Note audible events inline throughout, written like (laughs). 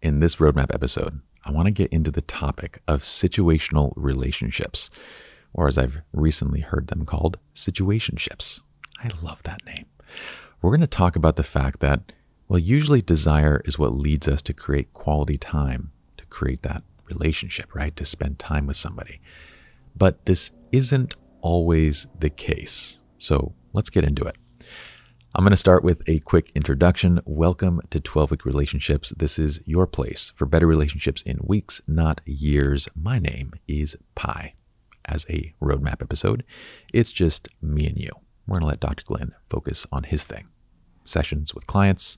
In this roadmap episode, I want to get into the topic of situational relationships, or as I've recently heard them called, situationships. I love that name. We're going to talk about the fact that, well, usually desire is what leads us to create quality time, to create that relationship, right? To spend time with somebody. But this isn't always the case. So let's get into it. I'm going to start with a quick introduction. Welcome to 12 Week Relationships. This is your place for better relationships in weeks, not years. My name is Pi. As a roadmap episode, it's just me and you. We're going to let Dr. Glenn focus on his thing sessions with clients,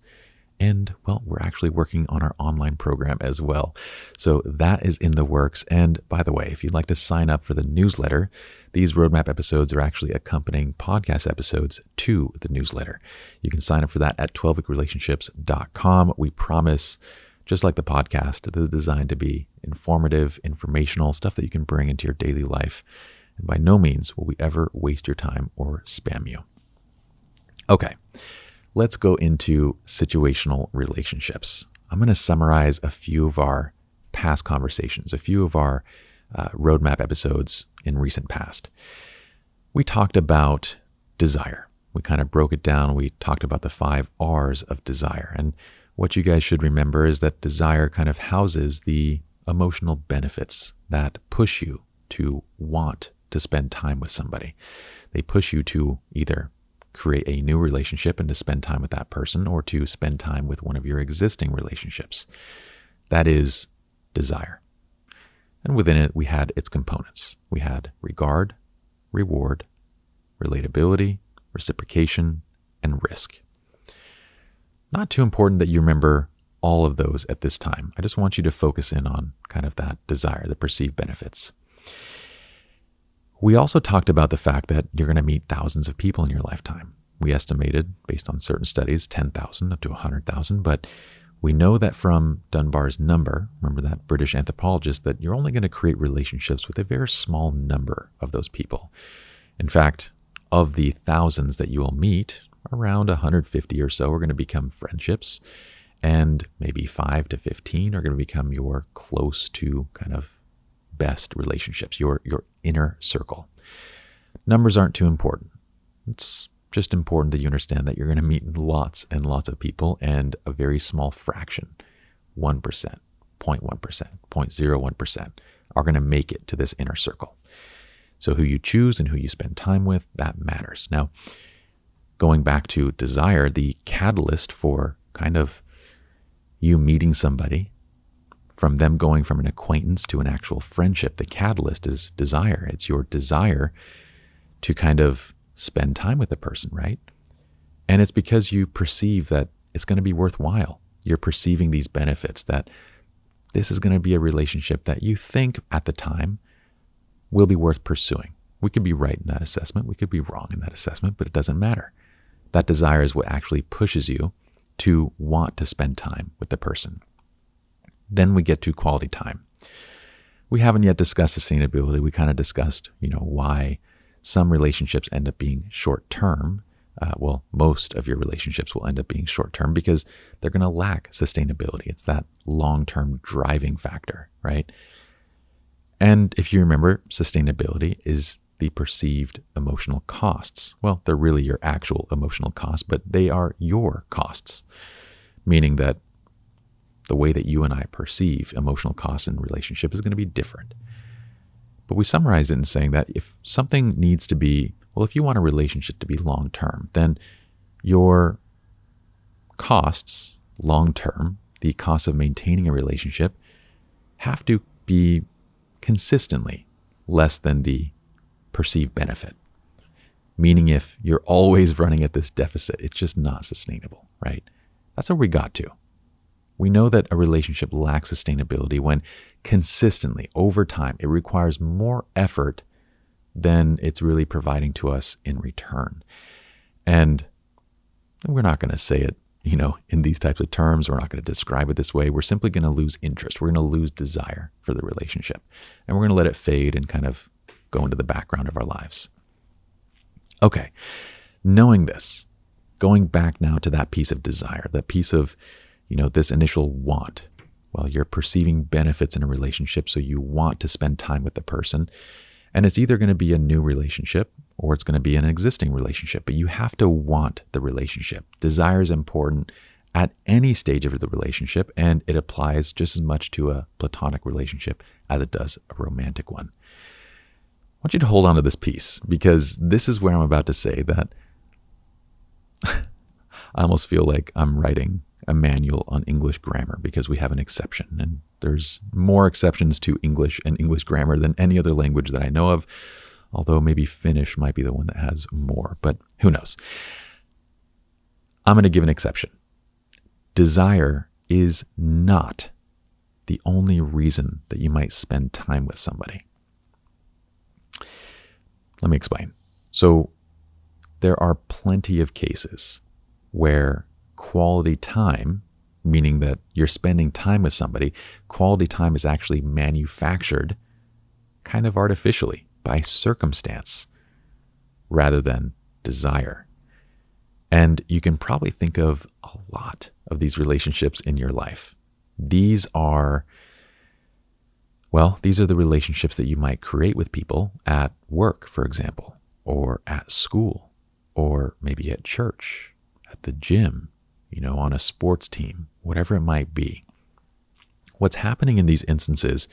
and well, we're actually working on our online program as well. So that is in the works. And by the way, if you'd like to sign up for the newsletter, these roadmap episodes are actually accompanying podcast episodes to the newsletter. You can sign up for that at 12weekrelationships.com. We promise, just like the podcast, it is designed to be informative, informational, stuff that you can bring into your daily life. And by no means will we ever waste your time or spam you. Okay let's go into situational relationships. I'm going to summarize a few of our past conversations, a few of our uh, roadmap episodes in recent past. We talked about desire. We kind of broke it down. We talked about the five R's of desire. And what you guys should remember is that desire kind of houses the emotional benefits that push you to want to spend time with somebody. They push you to either create a new relationship and to spend time with that person or to spend time with one of your existing relationships. That is desire. And within it, we had its components. We had regard, reward, relatability, reciprocation, and risk. Not too important that you remember all of those at this time. I just want you to focus in on kind of that desire, the perceived benefits. We also talked about the fact that you're going to meet thousands of people in your lifetime. We estimated, based on certain studies, 10,000 up to 100,000, but we know that from Dunbar's number, remember that British anthropologist, that you're only going to create relationships with a very small number of those people. In fact, of the thousands that you will meet, around 150 or so are going to become friendships, and maybe 5 to 15 are going to become your close to kind of best relationships, your, your inner circle. Numbers aren't too important. It's just important that you understand that you're going to meet lots and lots of people, and a very small fraction, 1%, 0.1%, 0.01%, are going to make it to this inner circle. So, who you choose and who you spend time with, that matters. Now, going back to desire, the catalyst for kind of you meeting somebody from them going from an acquaintance to an actual friendship, the catalyst is desire. It's your desire to kind of spend time with a person, right? And it's because you perceive that it's going to be worthwhile. You're perceiving these benefits that this is going to be a relationship that you think at the time will be worth pursuing. We could be right in that assessment, we could be wrong in that assessment, but it doesn't matter. That desire is what actually pushes you to want to spend time with the person. Then we get to quality time. We haven't yet discussed sustainability. We kind of discussed, you know, why some relationships end up being short term. Uh, well, most of your relationships will end up being short term because they're going to lack sustainability. It's that long term driving factor, right? And if you remember, sustainability is the perceived emotional costs. Well, they're really your actual emotional costs, but they are your costs, meaning that the way that you and I perceive emotional costs in relationship is going to be different. But we summarized it in saying that if something needs to be, well, if you want a relationship to be long term, then your costs long term, the costs of maintaining a relationship, have to be consistently less than the perceived benefit. Meaning, if you're always running at this deficit, it's just not sustainable, right? That's where we got to. We know that a relationship lacks sustainability when consistently, over time, it requires more effort than it's really providing to us in return. And we're not going to say it, you know, in these types of terms. We're not going to describe it this way. We're simply going to lose interest. We're going to lose desire for the relationship. And we're going to let it fade and kind of go into the background of our lives. Okay. Knowing this, going back now to that piece of desire, that piece of, you know, this initial want. Well, you're perceiving benefits in a relationship, so you want to spend time with the person. And it's either going to be a new relationship or it's going to be an existing relationship, but you have to want the relationship. Desire is important at any stage of the relationship, and it applies just as much to a platonic relationship as it does a romantic one. I want you to hold on to this piece because this is where I'm about to say that (laughs) I almost feel like I'm writing a manual on English grammar because we have an exception. And there's more exceptions to English and English grammar than any other language that I know of, although maybe Finnish might be the one that has more, but who knows? I'm going to give an exception. Desire is not the only reason that you might spend time with somebody. Let me explain. So, there are plenty of cases where quality time, meaning that you're spending time with somebody, quality time is actually manufactured kind of artificially by circumstance rather than desire. And you can probably think of a lot of these relationships in your life. These are, well, these are the relationships that you might create with people at work, for example, or at school, or maybe at church, at the gym, you know, on a sports team, whatever it might be. What's happening in these instances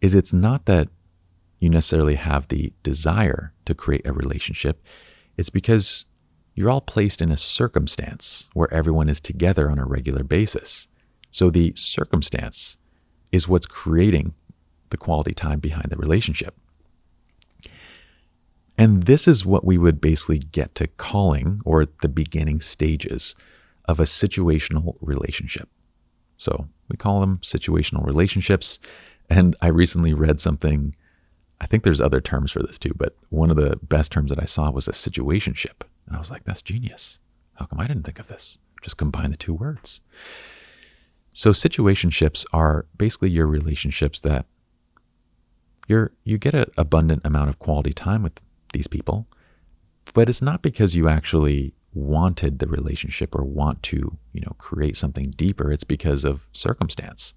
is it's not that you necessarily have the desire to create a relationship, it's because you're all placed in a circumstance where everyone is together on a regular basis. So the circumstance is what's creating the quality time behind the relationship. And this is what we would basically get to calling, or the beginning stages of a situational relationship. So we call them situational relationships. And I recently read something, I think there's other terms for this too, but one of the best terms that I saw was a situationship. And I was like, that's genius. How come I didn't think of this? Just combine the two words. So situationships are basically your relationships that you're you get an abundant amount of quality time with these people, but it's not because you actually wanted the relationship or want to, you know, create something deeper. It's because of circumstance.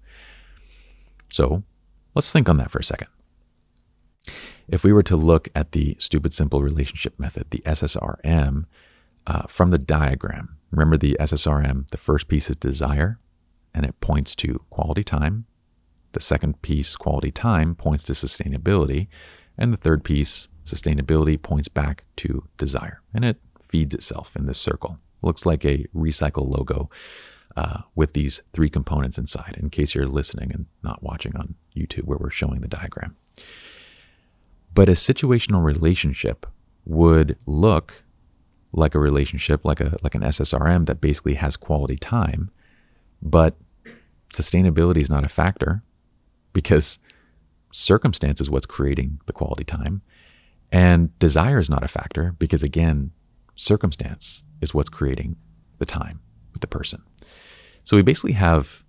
So let's think on that for a second. If we were to look at the stupid simple relationship method, the SSRM, uh, from the diagram, remember the SSRM, the first piece is desire, and it points to quality time. The second piece, quality time, points to sustainability. And the third piece, sustainability, points back to desire. And it feeds itself in this circle. Looks like a recycle logo uh, with these three components inside, in case you're listening and not watching on YouTube where we're showing the diagram. But a situational relationship would look like a relationship, like a like an SSRM that basically has quality time, but sustainability is not a factor because circumstance is what's creating the quality time. And desire is not a factor because, again, circumstance is what's creating the time with the person. So we basically have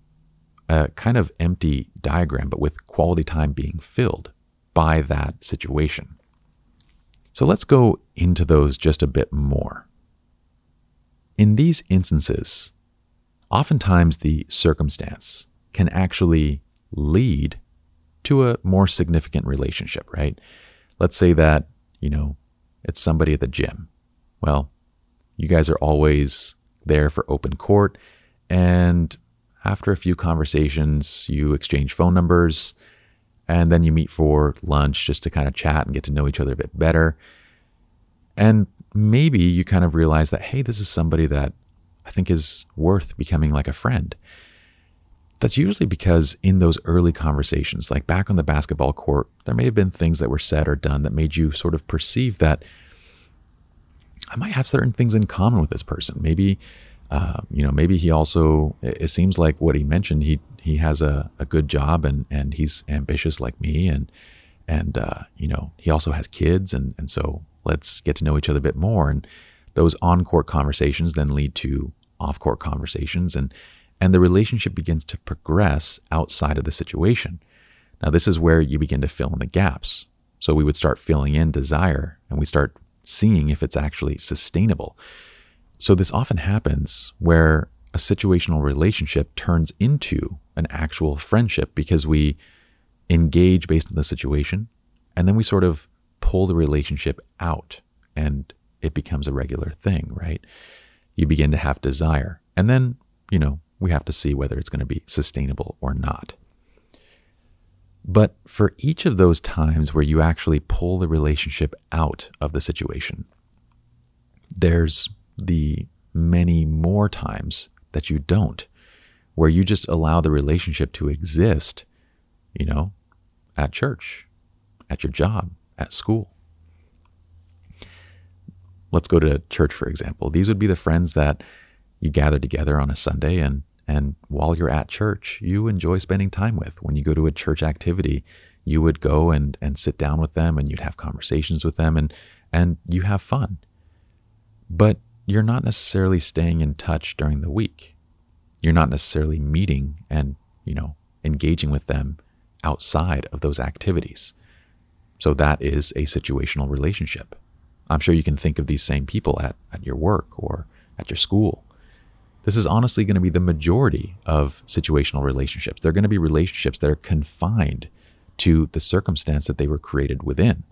a kind of empty diagram, but with quality time being filled by that situation. So let's go into those just a bit more. In these instances, oftentimes the circumstance can actually lead to a more significant relationship, right? Let's say that, you know, it's somebody at the gym well, you guys are always there for open court. And after a few conversations, you exchange phone numbers and then you meet for lunch just to kind of chat and get to know each other a bit better. And maybe you kind of realize that, hey, this is somebody that I think is worth becoming like a friend. That's usually because in those early conversations, like back on the basketball court, there may have been things that were said or done that made you sort of perceive that I might have certain things in common with this person. Maybe, uh, you know, maybe he also. It seems like what he mentioned. He he has a, a good job and and he's ambitious like me and and uh, you know he also has kids and and so let's get to know each other a bit more and those on court conversations then lead to off court conversations and and the relationship begins to progress outside of the situation. Now, this is where you begin to fill in the gaps. So we would start filling in desire and we start seeing if it's actually sustainable. So this often happens where a situational relationship turns into an actual friendship because we engage based on the situation and then we sort of pull the relationship out and it becomes a regular thing, right? You begin to have desire. And then, you know, we have to see whether it's going to be sustainable or not. But for each of those times where you actually pull the relationship out of the situation, there's the many more times that you don't, where you just allow the relationship to exist, you know, at church, at your job, at school. Let's go to church, for example. These would be the friends that you gather together on a Sunday and and while you're at church, you enjoy spending time with. When you go to a church activity, you would go and, and sit down with them and you'd have conversations with them and, and you have fun. But you're not necessarily staying in touch during the week. You're not necessarily meeting and, you know, engaging with them outside of those activities. So that is a situational relationship. I'm sure you can think of these same people at, at your work or at your school this is honestly going to be the majority of situational relationships. They're going to be relationships that are confined to the circumstance that they were created within.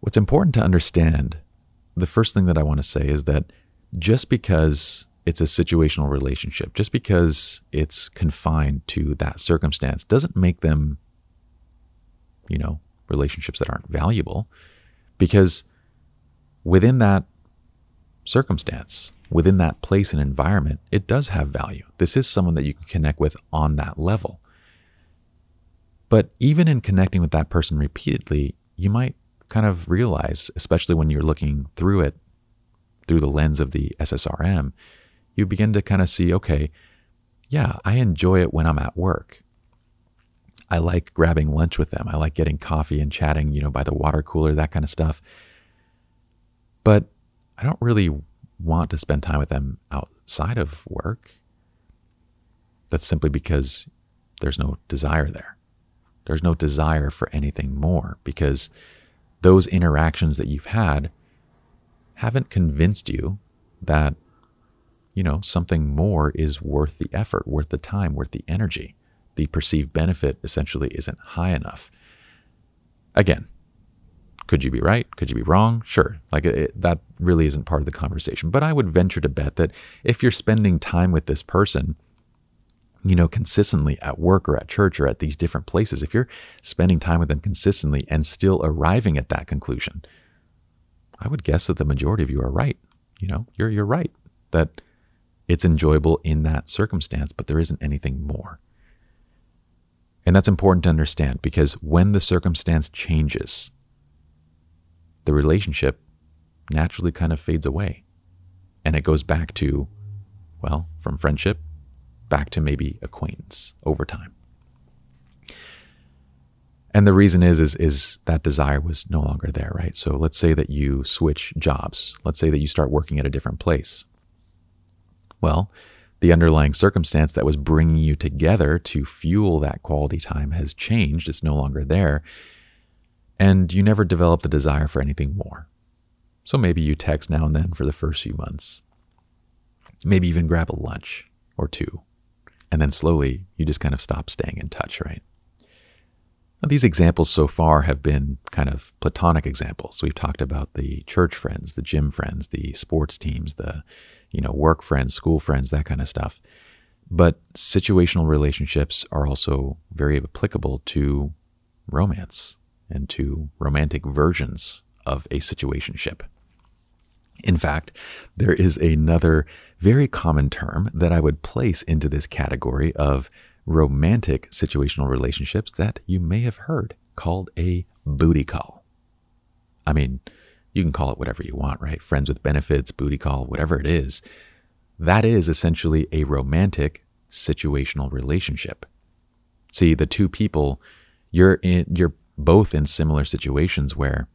What's important to understand, the first thing that I want to say is that just because it's a situational relationship, just because it's confined to that circumstance, doesn't make them, you know, relationships that aren't valuable. Because within that circumstance, within that place and environment, it does have value. This is someone that you can connect with on that level. But even in connecting with that person repeatedly, you might kind of realize, especially when you're looking through it through the lens of the SSRM, you begin to kind of see, okay, yeah, I enjoy it when I'm at work. I like grabbing lunch with them. I like getting coffee and chatting, you know, by the water cooler, that kind of stuff. But I don't really want to spend time with them outside of work. That's simply because there's no desire there. There's no desire for anything more because those interactions that you've had haven't convinced you that, you know, something more is worth the effort, worth the time, worth the energy. The perceived benefit essentially isn't high enough. Again, could you be right? Could you be wrong? Sure. Like it, that really isn't part of the conversation. But I would venture to bet that if you're spending time with this person, you know, consistently at work or at church or at these different places, if you're spending time with them consistently and still arriving at that conclusion, I would guess that the majority of you are right. You know, you're you're right that it's enjoyable in that circumstance, but there isn't anything more. And that's important to understand because when the circumstance changes, the relationship naturally kind of fades away. And it goes back to, well, from friendship back to maybe acquaintance over time. And the reason is, is, is that desire was no longer there, right? So let's say that you switch jobs. Let's say that you start working at a different place. Well, the underlying circumstance that was bringing you together to fuel that quality time has changed. It's no longer there and you never develop the desire for anything more. So maybe you text now and then for the first few months. Maybe even grab a lunch or two. And then slowly you just kind of stop staying in touch, right? Now, these examples so far have been kind of platonic examples. We've talked about the church friends, the gym friends, the sports teams, the you know work friends, school friends, that kind of stuff. But situational relationships are also very applicable to romance and to romantic versions of a situationship. In fact, there is another very common term that I would place into this category of romantic situational relationships that you may have heard called a booty call. I mean, you can call it whatever you want, right? Friends with benefits, booty call, whatever it is. That is essentially a romantic situational relationship. See, the two people, you're in, you're both in similar situations where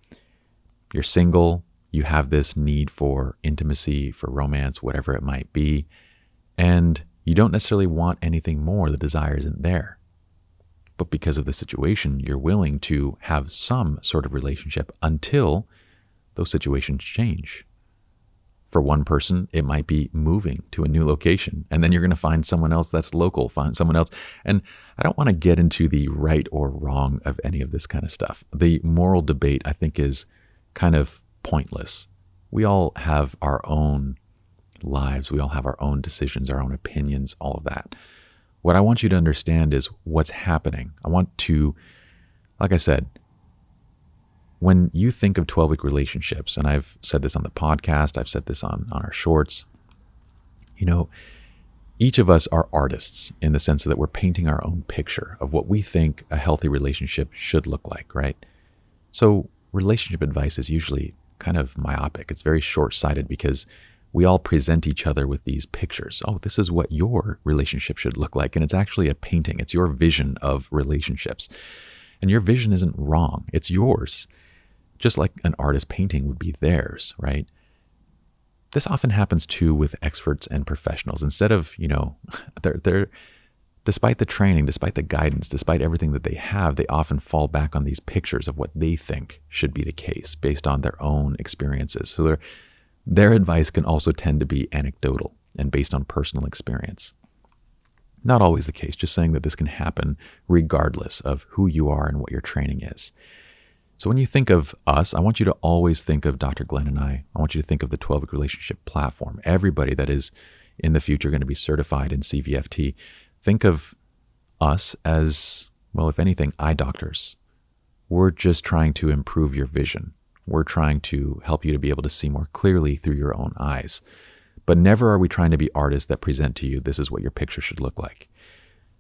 you're single, you have this need for intimacy, for romance, whatever it might be, and you don't necessarily want anything more. The desire isn't there. But because of the situation, you're willing to have some sort of relationship until those situations change. For one person, it might be moving to a new location, and then you're going to find someone else that's local, find someone else. And I don't want to get into the right or wrong of any of this kind of stuff. The moral debate, I think, is kind of pointless. We all have our own lives, we all have our own decisions, our own opinions, all of that. What I want you to understand is what's happening. I want to, like I said, when you think of 12 week relationships, and I've said this on the podcast, I've said this on, on our shorts, you know, each of us are artists in the sense that we're painting our own picture of what we think a healthy relationship should look like, right? So, relationship advice is usually kind of myopic. It's very short sighted because we all present each other with these pictures. Oh, this is what your relationship should look like. And it's actually a painting, it's your vision of relationships. And your vision isn't wrong, it's yours just like an artist painting would be theirs, right? This often happens too with experts and professionals. Instead of, you know, (laughs) they're, they're, despite the training, despite the guidance, despite everything that they have, they often fall back on these pictures of what they think should be the case based on their own experiences. So their, their advice can also tend to be anecdotal and based on personal experience. Not always the case, just saying that this can happen regardless of who you are and what your training is. So when you think of us, I want you to always think of Dr. Glenn and I. I want you to think of the 12 week relationship platform. Everybody that is in the future going to be certified in CVFT. Think of us as, well, if anything, eye doctors. We're just trying to improve your vision. We're trying to help you to be able to see more clearly through your own eyes. But never are we trying to be artists that present to you this is what your picture should look like.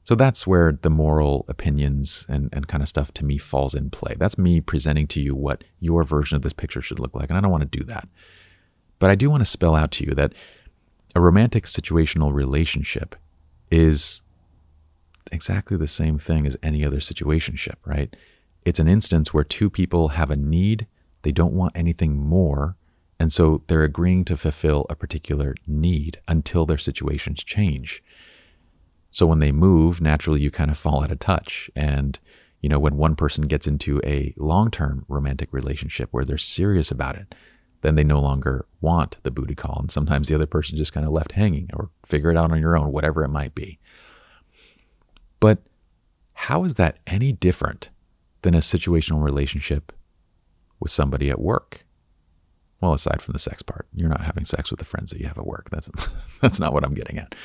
So that's where the moral opinions and, and kind of stuff to me falls in play. That's me presenting to you what your version of this picture should look like. And I don't want to do that. But I do want to spell out to you that a romantic situational relationship is exactly the same thing as any other situationship, right? It's an instance where two people have a need, they don't want anything more, and so they're agreeing to fulfill a particular need until their situations change. So when they move, naturally you kind of fall out of touch. And, you know, when one person gets into a long term romantic relationship where they're serious about it, then they no longer want the booty call. And sometimes the other person just kind of left hanging or figure it out on your own, whatever it might be. But how is that any different than a situational relationship with somebody at work? Well, aside from the sex part, you're not having sex with the friends that you have at work. That's (laughs) that's not what I'm getting at.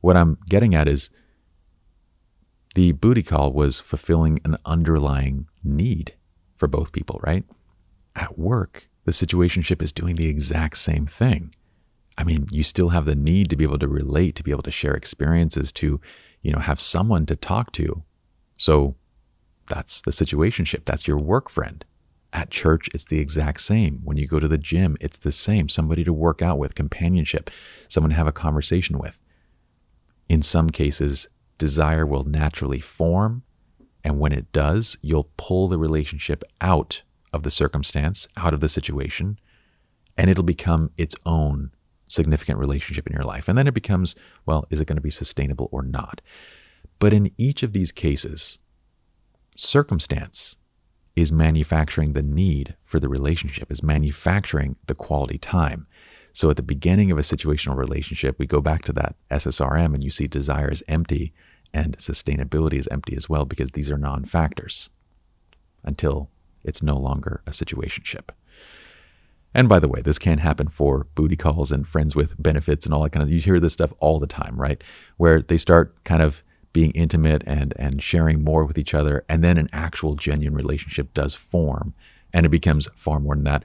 What I'm getting at is the booty call was fulfilling an underlying need for both people, right? At work, the situationship is doing the exact same thing. I mean, you still have the need to be able to relate, to be able to share experiences, to, you know, have someone to talk to. So that's the situationship. That's your work friend. At church, it's the exact same. When you go to the gym, it's the same. Somebody to work out with, companionship, someone to have a conversation with. In some cases, desire will naturally form. And when it does, you'll pull the relationship out of the circumstance, out of the situation, and it'll become its own significant relationship in your life. And then it becomes, well, is it going to be sustainable or not? But in each of these cases, circumstance is manufacturing the need for the relationship, is manufacturing the quality time. So at the beginning of a situational relationship, we go back to that SSRM and you see desire is empty and sustainability is empty as well because these are non factors. until it's no longer a situationship. And by the way, this can happen for booty calls and friends with benefits and all that kind of. You hear this stuff all the time, right? Where they start kind of being intimate and and sharing more with each other, and then an actual genuine relationship does form, and it becomes far more than that.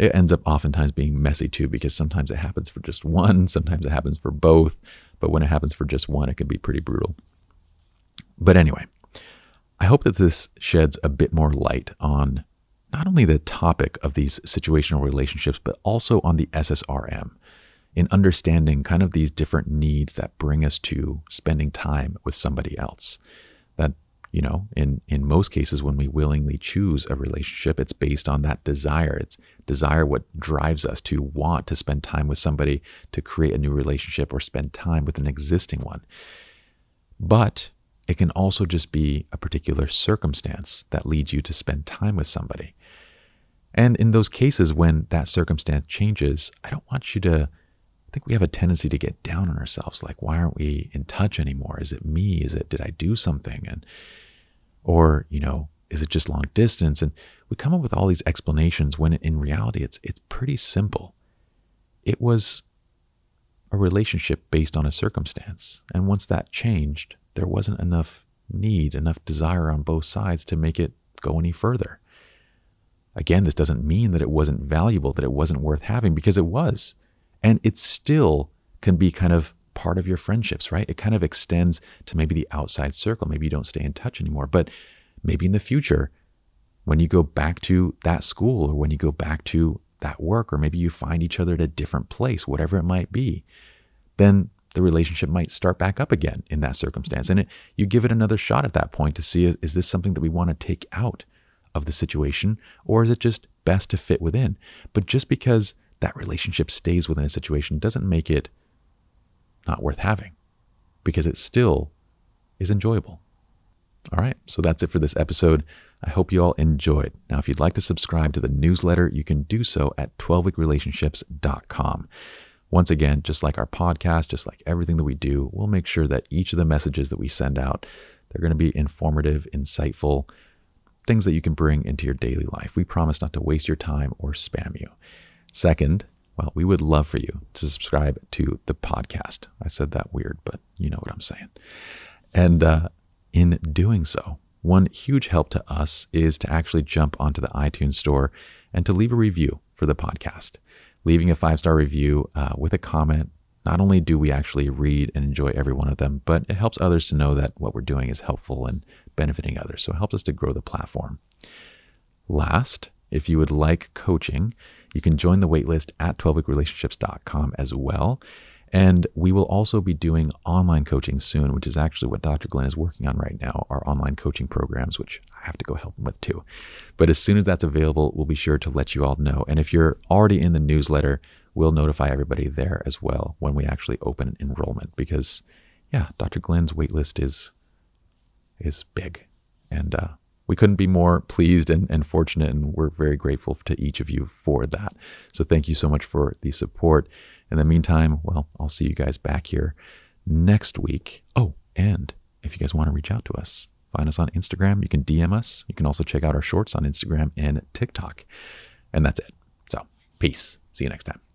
It ends up oftentimes being messy too, because sometimes it happens for just one, sometimes it happens for both, but when it happens for just one, it can be pretty brutal. But anyway, I hope that this sheds a bit more light on not only the topic of these situational relationships, but also on the SSRM in understanding kind of these different needs that bring us to spending time with somebody else. You know, in, in most cases, when we willingly choose a relationship, it's based on that desire. It's desire what drives us to want to spend time with somebody, to create a new relationship, or spend time with an existing one. But it can also just be a particular circumstance that leads you to spend time with somebody. And in those cases, when that circumstance changes, I don't want you to I think we have a tendency to get down on ourselves like why aren't we in touch anymore? Is it me? Is it did i do something? And or you know is it just long distance? And we come up with all these explanations when in reality it's it's pretty simple. It was a relationship based on a circumstance. And once that changed there wasn't enough need enough desire on both sides to make it go any further. Again this doesn't mean that it wasn't valuable that it wasn't worth having because it was and it still can be kind of part of your friendships, right? It kind of extends to maybe the outside circle. Maybe you don't stay in touch anymore, but maybe in the future, when you go back to that school or when you go back to that work, or maybe you find each other at a different place, whatever it might be, then the relationship might start back up again in that circumstance. And it, you give it another shot at that point to see is this something that we want to take out of the situation, or is it just best to fit within? But just because that relationship stays within a situation doesn't make it not worth having because it still is enjoyable. All right, so that's it for this episode. I hope you all enjoyed. Now, if you'd like to subscribe to the newsletter, you can do so at 12weekrelationships.com. Once again, just like our podcast, just like everything that we do, we'll make sure that each of the messages that we send out, they're going to be informative, insightful, things that you can bring into your daily life. We promise not to waste your time or spam you. Second, well, we would love for you to subscribe to the podcast. I said that weird, but you know what I'm saying. And uh, in doing so, one huge help to us is to actually jump onto the iTunes store and to leave a review for the podcast. Leaving a five star review uh, with a comment. Not only do we actually read and enjoy every one of them, but it helps others to know that what we're doing is helpful and benefiting others. So it helps us to grow the platform. Last, if you would like coaching, you can join the waitlist at 12weekrelationships.com as well. And we will also be doing online coaching soon, which is actually what Dr. Glenn is working on right now, our online coaching programs, which I have to go help him with too. But as soon as that's available, we'll be sure to let you all know. And if you're already in the newsletter, we'll notify everybody there as well when we actually open enrollment because yeah, Dr. Glenn's waitlist is is big. And uh, we couldn't be more pleased and, and fortunate, and we're very grateful to each of you for that. So thank you so much for the support. In the meantime, well, I'll see you guys back here next week. Oh, and if you guys want to reach out to us, find us on Instagram. You can DM us. You can also check out our shorts on Instagram and TikTok. And that's it. So, peace. See you next time.